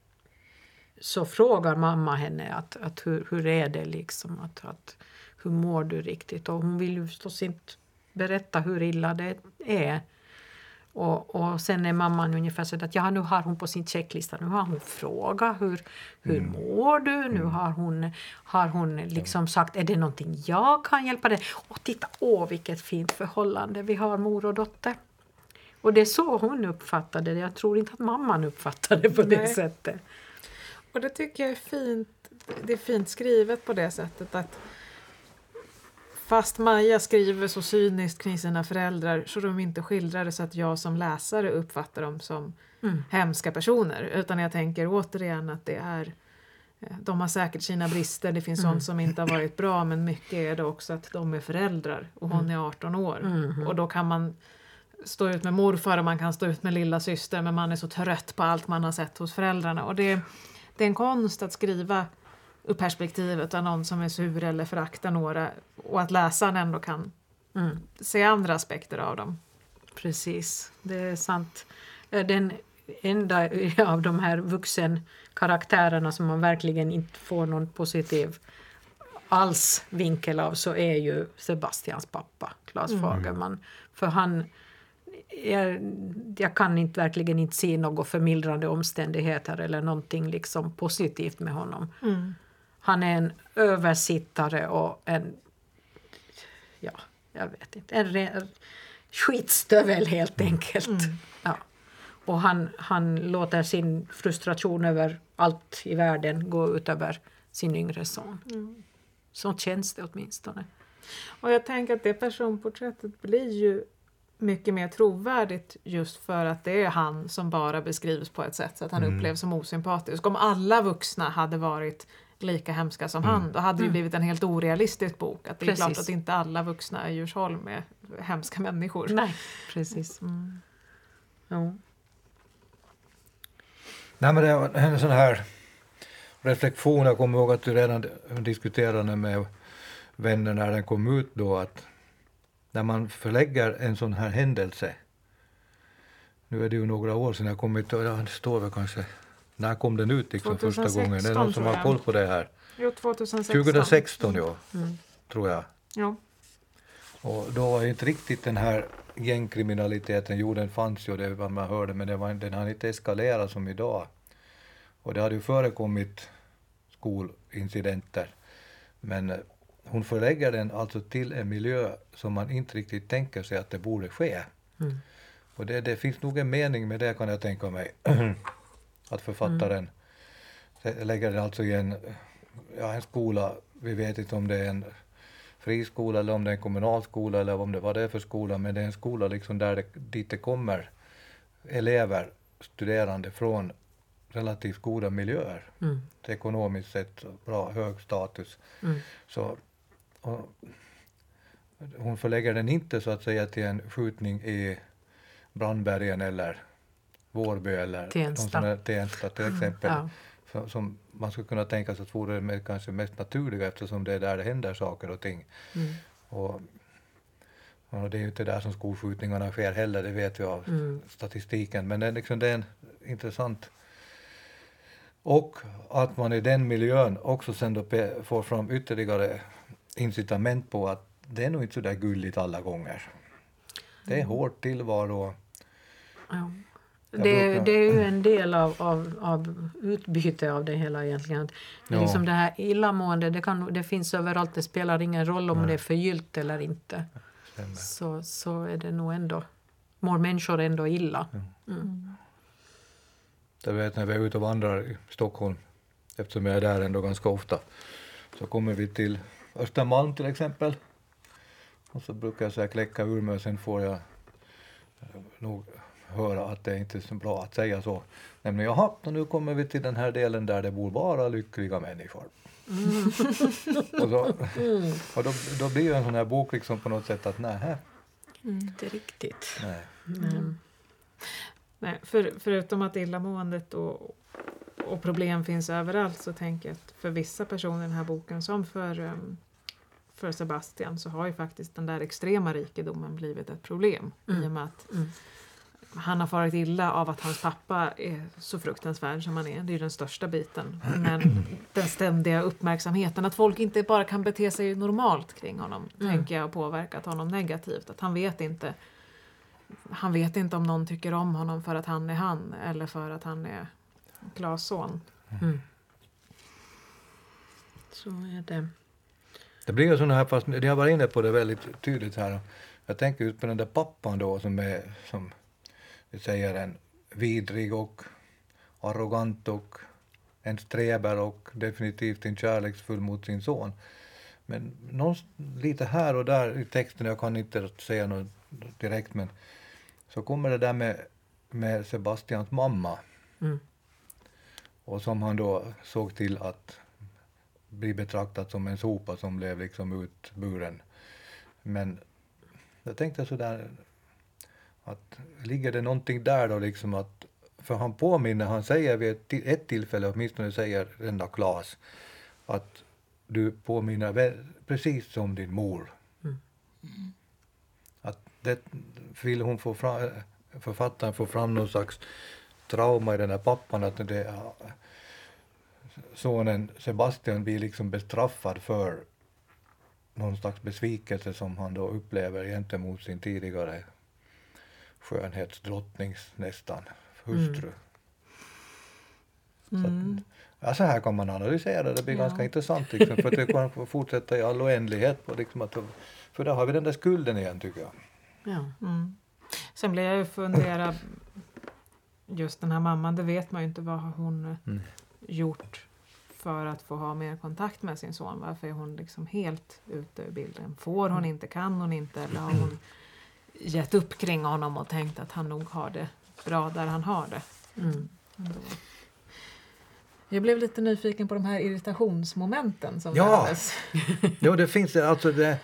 så frågar mamma henne att, att hur, hur är det liksom, att, att hur mår du riktigt? Och hon vill ju förstås inte berätta hur illa det är. Och, och sen är mamman ungefär så att ja, nu har hon på sin checklista, nu har hon frågat hur, hur mår du? Nu har hon, har hon liksom sagt, är det någonting jag kan hjälpa dig? Och titta, åh vilket fint förhållande vi har mor och dotter. Och det är så hon uppfattade det. Jag tror inte att mamman uppfattade det på det Nej. sättet. Och det tycker jag är fint. Det är fint skrivet på det sättet att fast Maja skriver så cyniskt kring sina föräldrar så de inte skildrar det så att jag som läsare uppfattar dem som Mm. hemska personer. Utan jag tänker återigen att det är eh, de har säkert sina brister, det finns Mm. sånt som inte har varit bra men mycket är det också att de är föräldrar och hon är 18 år. Mhm. Och då kan man stå ut med morfar och man kan stå ut med lilla syster men man är så trött på allt man har sett hos föräldrarna. Och det, det är en konst att skriva ur perspektivet av någon som är sur eller föraktar några och att läsaren ändå kan Mm. se andra aspekter av dem. Precis, det är sant. Eh, Den enda av de här vuxenkaraktärerna som man verkligen inte får någon positiv alls vinkel av så är ju Sebastians pappa, Claes Fagerman. För han, jag, jag kan inte, verkligen inte se några förmildrande omständigheter eller någonting liksom positivt med honom. Han är en översittare och en, ja, jag vet inte, en re, skitstövel helt enkelt. Ja. Och han, han låter sin frustration över allt i världen gå ut över sin yngre son. Så känns det åtminstone. Och jag tänker att det personporträttet blir ju mycket mer trovärdigt just för att det är han som bara beskrivs på ett sätt så att han Mm. upplevs som osympatisk. Om alla vuxna hade varit lika hemska som han, då hade det ju blivit en helt orealistisk bok. Att det är Precis. klart att inte alla vuxna i Djursholm är hemska människor. Nej, precis. Mm. Jo. Nej, men det var en sån här reflektion. Jag kommer ihåg att du redan diskuterade med vänner när den kom ut då att när man förlägger en sån här händelse, nu är det ju några år sedan jag kom ja, det står väl kanske, när kom den ut liksom första 2016 gången? Det är någon som har koll på det här? Jo, 2016. 2016 ja, Mm. tror jag. Ja. Och då var inte riktigt den här gängkriminaliteten, jo den fanns ju, det var man hörde, men det var, den hade inte eskalerat som idag. Och det hade ju förekommit skolincidenter. Men hon förlägger den alltså till en miljö som man inte riktigt tänker sig att det borde ske. Mm. Och det, det finns nog en mening med det kan jag tänka mig. att författaren lägger den alltså i en, ja, en skola, vi vet inte om det är en friskola eller om det är en kommunal skola eller om det vad det är för skola, men det är en skola liksom där det, dit det kommer elever, studerande från relativt goda miljöer. Mm. Ekonomiskt sett bra, hög status. Mm. Så, hon förlägger den inte så att säga till en skjutning i Brandbergen eller Vårby eller Tensta. Tensta till exempel. Ja. som, man skulle kunna tänka sig att vore det med, kanske mest naturliga eftersom det är där det händer saker och ting. Mm. Och, och det är ju inte där som skolskjutningarna sker heller, det vet vi av Mm. statistiken. Men det är, liksom, det är en intressant... Och att man i den miljön också sen då får fram ytterligare incitament på att det är nog inte så där gulligt alla gånger. Det är hård tillvaro. Ja. Det, det är ju en del av, av, av utbyte av det hela egentligen. Det, är liksom det här illamående, det, kan, det finns överallt, det spelar ingen roll om Nej. det är förgyllt eller inte. Stämmer. Så, så är det nog ändå, mår människor ändå illa. Mm. Jag vet när vi är ute och vandrar i Stockholm, eftersom jag är där ändå ganska ofta, så kommer vi till Östermalm till exempel. Och så brukar jag så här kläcka ur mig och sen får jag eh, nog höra att det inte är så bra att säga så. Nämligen jaha, och nu kommer vi till den här delen där det bor bara lyckliga människor. och då, och då, då blir ju en sån här bok liksom på något sätt att nej, Inte riktigt. nej. Mm. Nej, för, förutom att illamåendet och, och problem finns överallt så tänker jag att för vissa personer i den här boken som för, um, för Sebastian så har ju faktiskt den där extrema rikedomen blivit ett problem i Mm. och med att Mm. han har farit illa av att hans pappa är så fruktansvärd som han är. Det är ju den största biten. Men den ständiga uppmärksamheten, att folk inte bara kan bete sig normalt kring honom, Mm. tänker jag har påverkat honom negativt. Att han vet inte han vet inte om någon tycker om honom för att han är han eller för att han är Klas son. Mm. Så är det. Det blir ju sådana här, fast ni har varit inne på det väldigt tydligt här. Jag tänker ut på den där pappan då som är, som vi säger, en vidrig och arrogant och en streber och definitivt inte kärleksfull mot sin son. Men någon, lite här och där i texten, jag kan inte säga något direkt, men så kommer det där med, med Sebastians mamma Mm. Och som han då såg till att bli betraktad som en sopa som blev liksom utburen. Men jag tänkte sådär att ligger det någonting där då liksom att för han påminner, han säger vid ett, ett tillfälle åtminstone säger den där Klas att du påminner väl, precis som din mor. Mm. Att det vill hon få fram, författaren få fram någon slags trauma i den här pappan att det, sonen Sebastian blir liksom bestraffad för någon slags besvikelse som han då upplever gentemot sin tidigare skönhetsdrottnings nästan hustru. Så att, ja, så här kan man analysera det, det blir Ja. ganska intressant liksom, för att det kan fortsätta i all oändlighet. På, liksom att, för där har vi den där skulden igen tycker jag. Ja. Mm. Sen blir jag ju fundera, just den här mamman, det vet man ju inte vad har hon Mm. gjort för att få ha mer kontakt med sin son. Varför är hon liksom helt ute ur bilden? Får hon inte, kan hon inte eller har hon gett upp kring honom och tänkt att han nog har det bra där han har det? Mm. Jag blev lite nyfiken på de här irritationsmomenten som Ja. nämndes. Jo, det finns det. Alltså det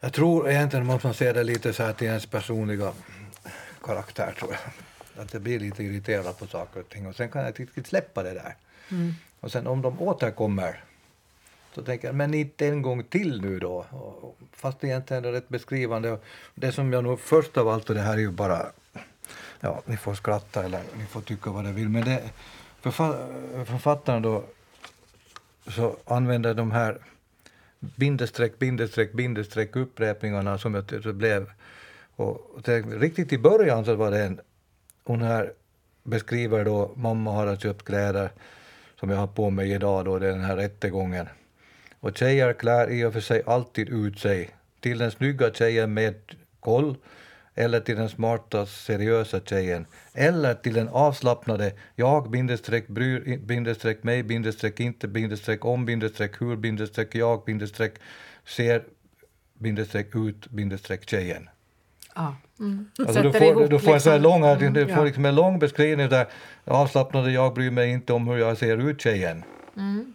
jag tror egentligen måste man se det lite så här till ens personliga karaktär, tror jag. Att jag blir lite irriterad på saker och ting och sen kan jag riktigt släppa det där. Mm. Och sen om de återkommer så tänker jag, men inte en gång till nu då. Och- Fast egentligen är det rätt beskrivande. Det som jag nog först av allt, och det här är ju bara, ja, ni får skratta eller ni får tycka vad ni vill, men det, förfa- författaren då så använder de här bindestreck, bindestreck, bindestreck upprepningarna som jag det blev. Och och riktigt i början så var det en, hon här beskriver då, mamma har köpt kläder som jag har på mig idag då, det är den här rättegången. Och tjejer klär i och för sig alltid ut sig till den snygga tjejen med koll eller till den smarta seriösa tjejen eller till den avslappnade jag bindestreck bryr bindestreck mig bindestreck inte bindestreck om bindestreck hur bindestreck jag bindestreck ser bindestreck ut bindestreck tjejen. Ja. Alltså du får, du får en sån här liksom. lång, Mm, du får ja. liksom en lång beskrivning där avslappnade jag bryr mig inte om hur jag ser ut tjejen. Mm.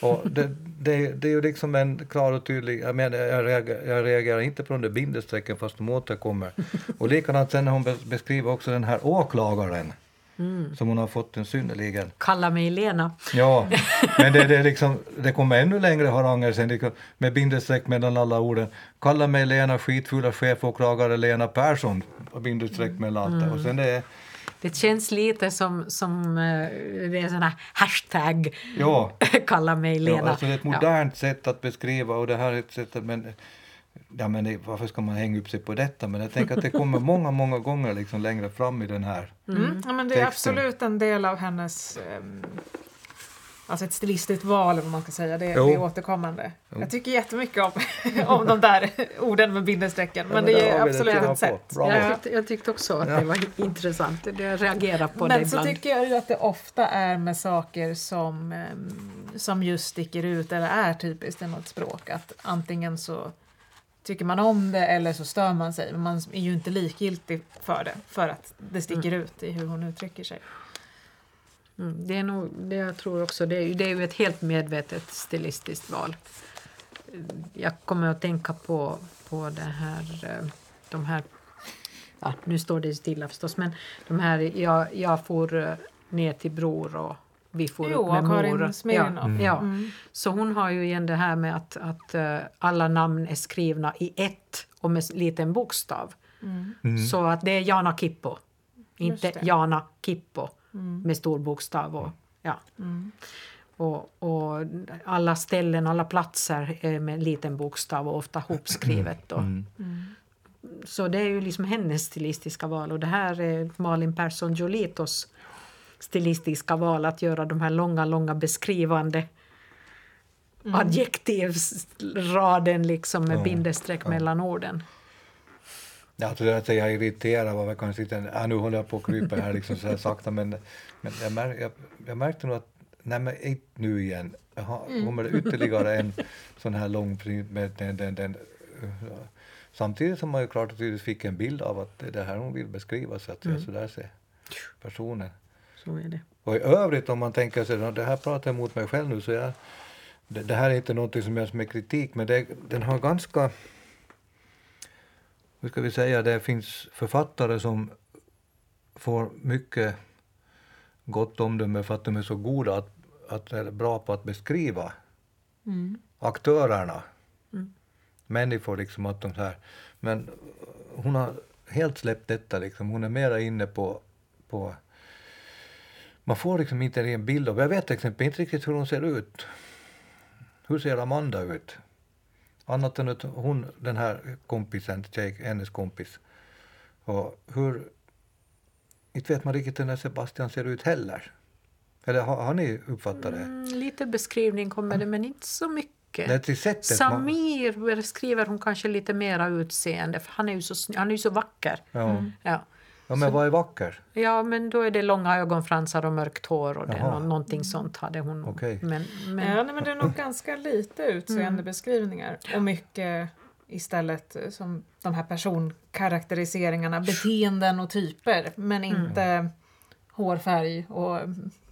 Och det, det, det är ju liksom en klar och tydlig, jag menar jag reagerar, jag reagerar inte på de där bindestrecken fast de återkommer. Och likadant sen när hon bes- beskriver också den här åklagaren som hon har fått en synnerligen... Kalla mig Lena. Ja, men det, det, liksom, det kommer ännu längre haranger sen liksom, med bindestreck mellan alla orden. Kalla mig Lena skitfula chefåklagare Lena Persson och bindestreck mellan allt det. Och sen det är, Det känns lite som, som eh, det är en sån här hashtag, ja, kalla mig ja, Lena. alltså det är ett modernt sätt att beskriva och det här är ett sätt att, men, ja, men det, varför ska man hänga upp sig på detta? Men jag tänker att det kommer många, många gånger liksom längre fram i den här. Mm. Ja, men det är Texten. absolut en del av hennes ehm, Alltså ett stilistiskt val, vad man ska säga. Det, Jo. det är återkommande. Jag tycker jättemycket om, om de där orden med bindestrecken. Ja, men men det är absolut ett sätt. Bra. Jag Ja. tyckte, jag tyckte också att Ja. det var intressant. Jag reagerar på det Men så tycker jag ju att det ofta är med saker som, ehm, som just sticker ut eller är typiskt i något språk. Att antingen så tycker man om det eller så stör man sig. Men man är ju inte likgiltig för det för att det sticker ut i hur hon uttrycker sig. Mm, det är nog, det jag tror också, det är, det är ju ett helt medvetet stilistiskt val. Jag kommer att tänka på, på det här, eh, de här, ja, nu står det stilla förstås, men de här, jag, jag får eh, ner till bror och vi får Jo, upp med Karin mor. Ja, ja. Mm. Så hon har ju igen det här med att, att eh, alla namn är skrivna i ett och med liten bokstav. Så att det är Jana Kippo, inte. Jana Kippo med stor bokstav. Och, ja. Och, och alla ställen, alla platser är med liten bokstav och ofta hopskrivet. Och, Så det är ju liksom hennes stilistiska val och det här är Malin Persson Jolitos stilistiska val att göra de här långa, långa beskrivande adjektivsraden liksom med Ja, bindestreck mellan orden. Alltså att jag är irriterad var väl kanske inte, ja, nu håller jag på att krypa här liksom så här sakta men, men jag, mär, jag, jag märkte nog att, nej men inte nu igen, Jaha, kommer det ytterligare en sån här lång med den, den, den Samtidigt som man ju klart och tydligt fick en bild av att det är det här hon vill beskriva så att jag så där ser personen. Så är det. Och i övrigt om man tänker sig, det här pratar jag mot mig själv nu så jag, det, det här är inte någonting som jag som är kritik men det, den har ganska hur ska vi säga, det finns författare som får mycket gott omdöme för att de är så goda att, att är bra på att beskriva aktörerna. Människor liksom att de så här. Men hon har helt släppt detta liksom. Hon är mera inne på, på man får liksom inte en bild av, jag vet till exempel inte riktigt hur hon ser ut. Hur ser Amanda ut? Annat än att hon, den här kompisen, tjej, hennes kompis. Och hur... Inte vet man riktigt hur den Sebastian ser ut heller. Eller har, har ni uppfattat det? Mm, lite beskrivning kommer det men inte så mycket. Det till sättet man- Samir beskriver hon kanske lite mera utseende för han är ju så, han är ju så vacker. Ja. Ja. Ja, men vad är vacker? Ja, men då är det långa ögonfransar och mörkt hår och det, Jaha. någonting sånt hade hon. Okej. Men, men, Ja, nej, men det är nog ganska lite utseende beskrivningar och mycket istället eh, som de här personkaraktäriseringarna, beteenden och typer men inte hårfärg och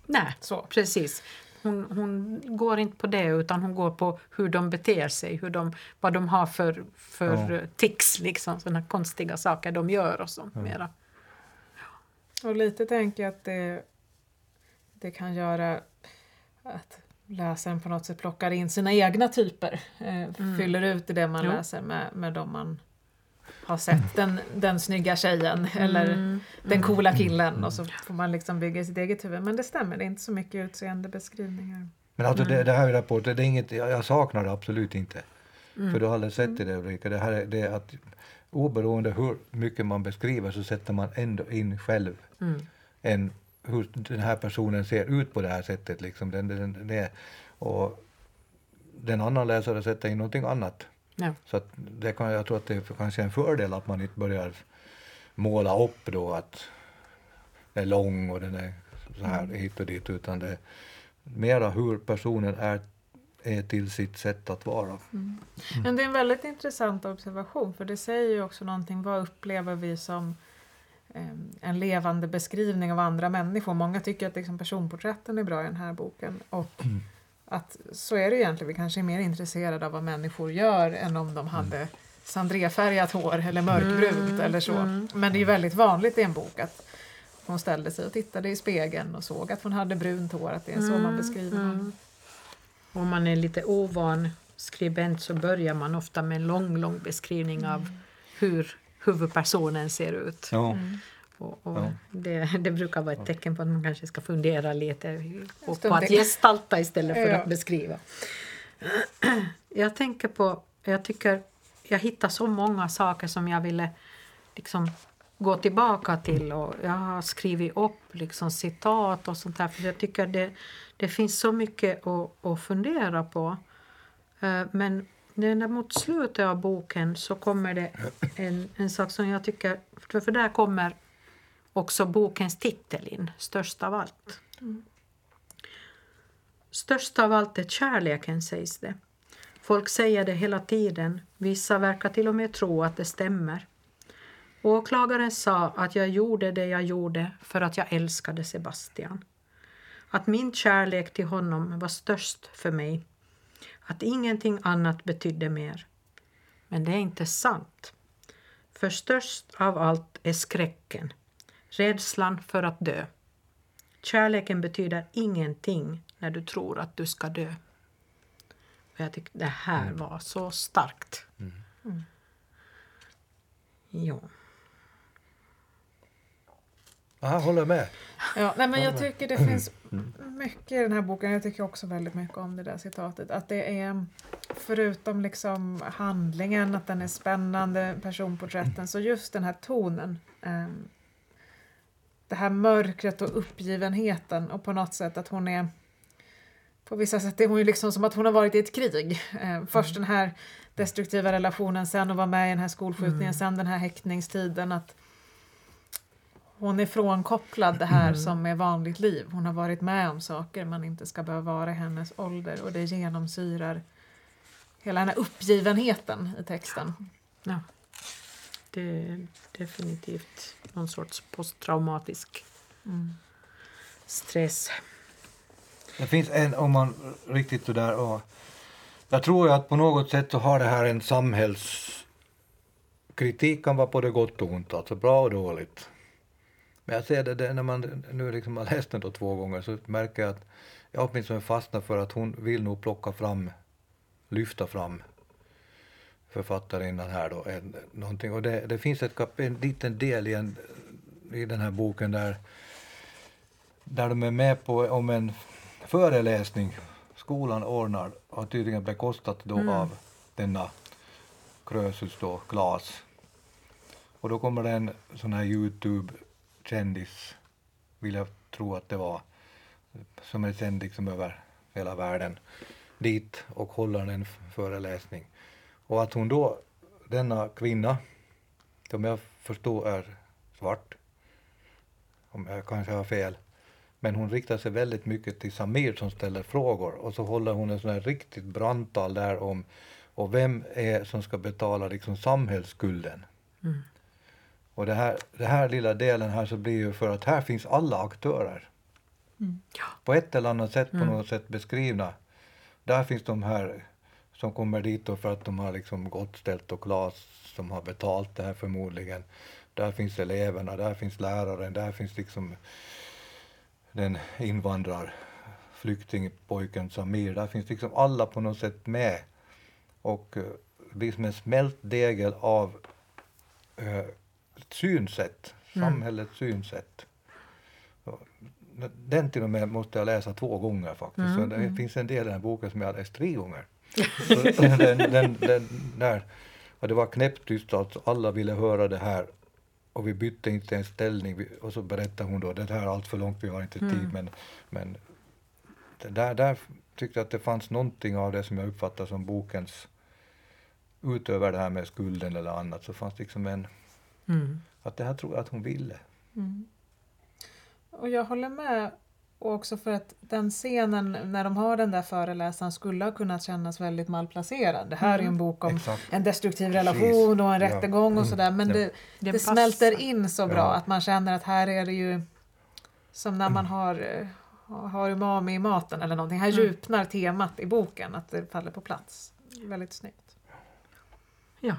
nej, så. precis. Hon, hon går inte på det utan hon går på hur de beter sig, hur de, vad de har för, för Ja. tics, liksom, sådana konstiga saker de gör och sånt mera. Och lite tänker jag att det, det kan göra att läsaren på något sätt plockar in sina egna typer. Eh, Fyller ut i det man Jo. läser med, med de man har sett. Den, den snygga tjejen eller den coola killen och så får man liksom bygga sitt eget huvud. Men det stämmer, det är inte så mycket utseendebeskrivningar. Men alltså det, det här rapporten, det är inget, jag, jag saknar det absolut inte. För du har aldrig sett i det Ulrika, det här är, det är att oberoende hur mycket man beskriver så sätter man ändå in själv en, hur den här personen ser ut på det här sättet. Liksom. Den, den, det, och den annan läsare sätter in någonting annat. Ja. Så det kan, jag tror att det är kanske en fördel att man inte börjar måla upp då att den är lång och den är så här hit och dit utan det är mera hur personen är, är till sitt sätt att vara. Men det är en väldigt intressant observation för det säger ju också någonting, vad upplever vi som eh, en levande beskrivning av andra människor. Många tycker att liksom personporträtten är bra i den här boken och att så är det egentligen, vi kanske är mer intresserade av vad människor gör än om de hade sandréfärgat hår eller mörkbrunt eller så. Men det är ju väldigt vanligt i en bok att hon ställde sig och tittade i spegeln och såg att hon hade brunt hår, att det är så man Mm, beskriver mm. Om man är lite ovan skribent så börjar man ofta med en lång, lång beskrivning av hur huvudpersonen ser ut. Ja. Och, och Ja. det, det brukar vara ett tecken på att man kanske ska fundera lite och på att gestalta istället för Ja. att beskriva. Jag tänker på, jag tycker jag hittar så många saker som jag ville liksom gå tillbaka till och jag har skrivit upp liksom citat och sånt där för jag tycker det, det finns så mycket att, att fundera på. Eh, Men när mot slutet av boken så kommer det en, en sak som jag tycker, för, för där kommer också bokens titel in, Störst av allt. Störst av allt är kärleken, sägs det. Folk säger det hela tiden. Vissa verkar till och med tro att det stämmer. Åklagaren sa att jag gjorde det jag gjorde för att jag älskade Sebastian. Att min kärlek till honom var störst för mig. Att ingenting annat betydde mer. Men det är inte sant. För störst av allt är skräcken. Rädslan för att dö. Kärleken betyder ingenting när du tror att du ska dö. Och jag tyckte det här var så starkt. Mm. Ja. Jag håller med. Ja, nej, men jag tycker det finns mycket i den här boken. Jag tycker också väldigt mycket om det där citatet. Att det är, förutom liksom handlingen, att den är spännande, personporträtten, så just den här tonen. Eh, det här mörkret och uppgivenheten och på något sätt att hon är på vissa sätt är hon ju liksom som att hon har varit i ett krig. Eh, först den här destruktiva relationen, sen att vara med i den här skolskjutningen, sen den här häktningstiden. Att hon är frånkopplad det här som är vanligt liv. Hon har varit med om saker man inte ska behöva vara i hennes ålder och det genomsyrar hela den här uppgivenheten i texten. ja. Det är definitivt någon sorts posttraumatisk stress. Det finns en, om man riktigt sådär, och jag tror att på något sätt så har det här en samhällskritik kan vara både gott och ont, alltså bra och dåligt. Men jag ser det, det när man nu liksom har läst den då två gånger så märker jag att jag åtminstone fastnar för att hon vill nog plocka fram, lyfta fram författarinnan här då, en, någonting. Och det, det finns ett kap, en liten del i, en, i den här boken där, där de är med på om en föreläsning skolan ordnar har tydligen bekostat då av denna Krösus då, Klas. Och då kommer det en sån här kändis, vill jag tro att det var, som är känd liksom över hela världen, dit och håller en föreläsning. Och att hon då, denna kvinna, som jag förstår är svart, om jag kanske har fel, men hon riktar sig väldigt mycket till Samir som ställer frågor och så håller hon en sån här riktigt brandtal där om och vem är som ska betala liksom samhällsskulden. Mm. Och det här, det här lilla delen här så blir ju för att här finns alla aktörer. På ett eller annat sätt på något sätt beskrivna. Där finns de här som kommer dit för att de har liksom gott ställt och Klas som har betalt det här förmodligen. Där finns eleverna, där finns läraren, där finns liksom den invandrar flyktingpojken Samir. Där finns liksom alla på något sätt med. Och eh, det blir som en smält degel av eh, synsätt, samhällets synsätt. Så, Den till och med måste jag läsa två gånger faktiskt. Så det finns en del i den här boken som jag har läst tre gånger. Den, den, den, där, och det var knäpptyst alltså, alla ville höra det här. Och vi bytte inte en ställning. Och så berättade hon då, det här är allt för långt, vi har inte tid. Men, men det där, där tyckte jag att det fanns någonting av det som jag uppfattar som bokens utöver det här med skulden eller annat så fanns det liksom en Mm. att det här tror jag att hon ville. Och jag håller med och också för att den scenen när de har den där föreläsaren skulle ha kunnat kännas väldigt malplacerad. Det här är ju en bok om Exakt. en destruktiv relation och en Ja. rättegång och Mm. sådär men Ja. det, Det det, smälter in så bra Ja. att man känner att här är det ju som när man har, eh, har umami i maten eller någonting. Här djupnar temat i boken, att det faller på plats. Väldigt snyggt. Ja.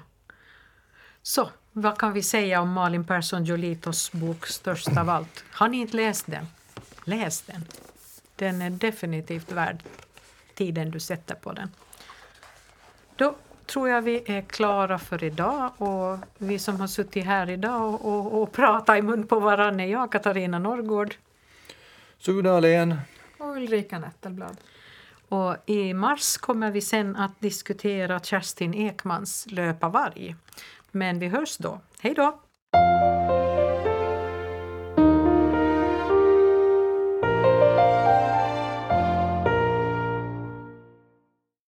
Så, vad kan vi säga om Malin Persson Jolitos bok Störst av allt? Har ni inte läst den? Läs den. Den är definitivt värd tiden du sätter på den. Då tror jag vi är klara för idag och vi som har suttit här idag och, och, och pratat i mun på varandra är jag, Katarina Norrgård. Sune Ahlén. Och Ulrika Nettelblad. Och i mars kommer vi sen att diskutera Kerstin Ekmans Löpa varg. Men vi hörs då. Hej då!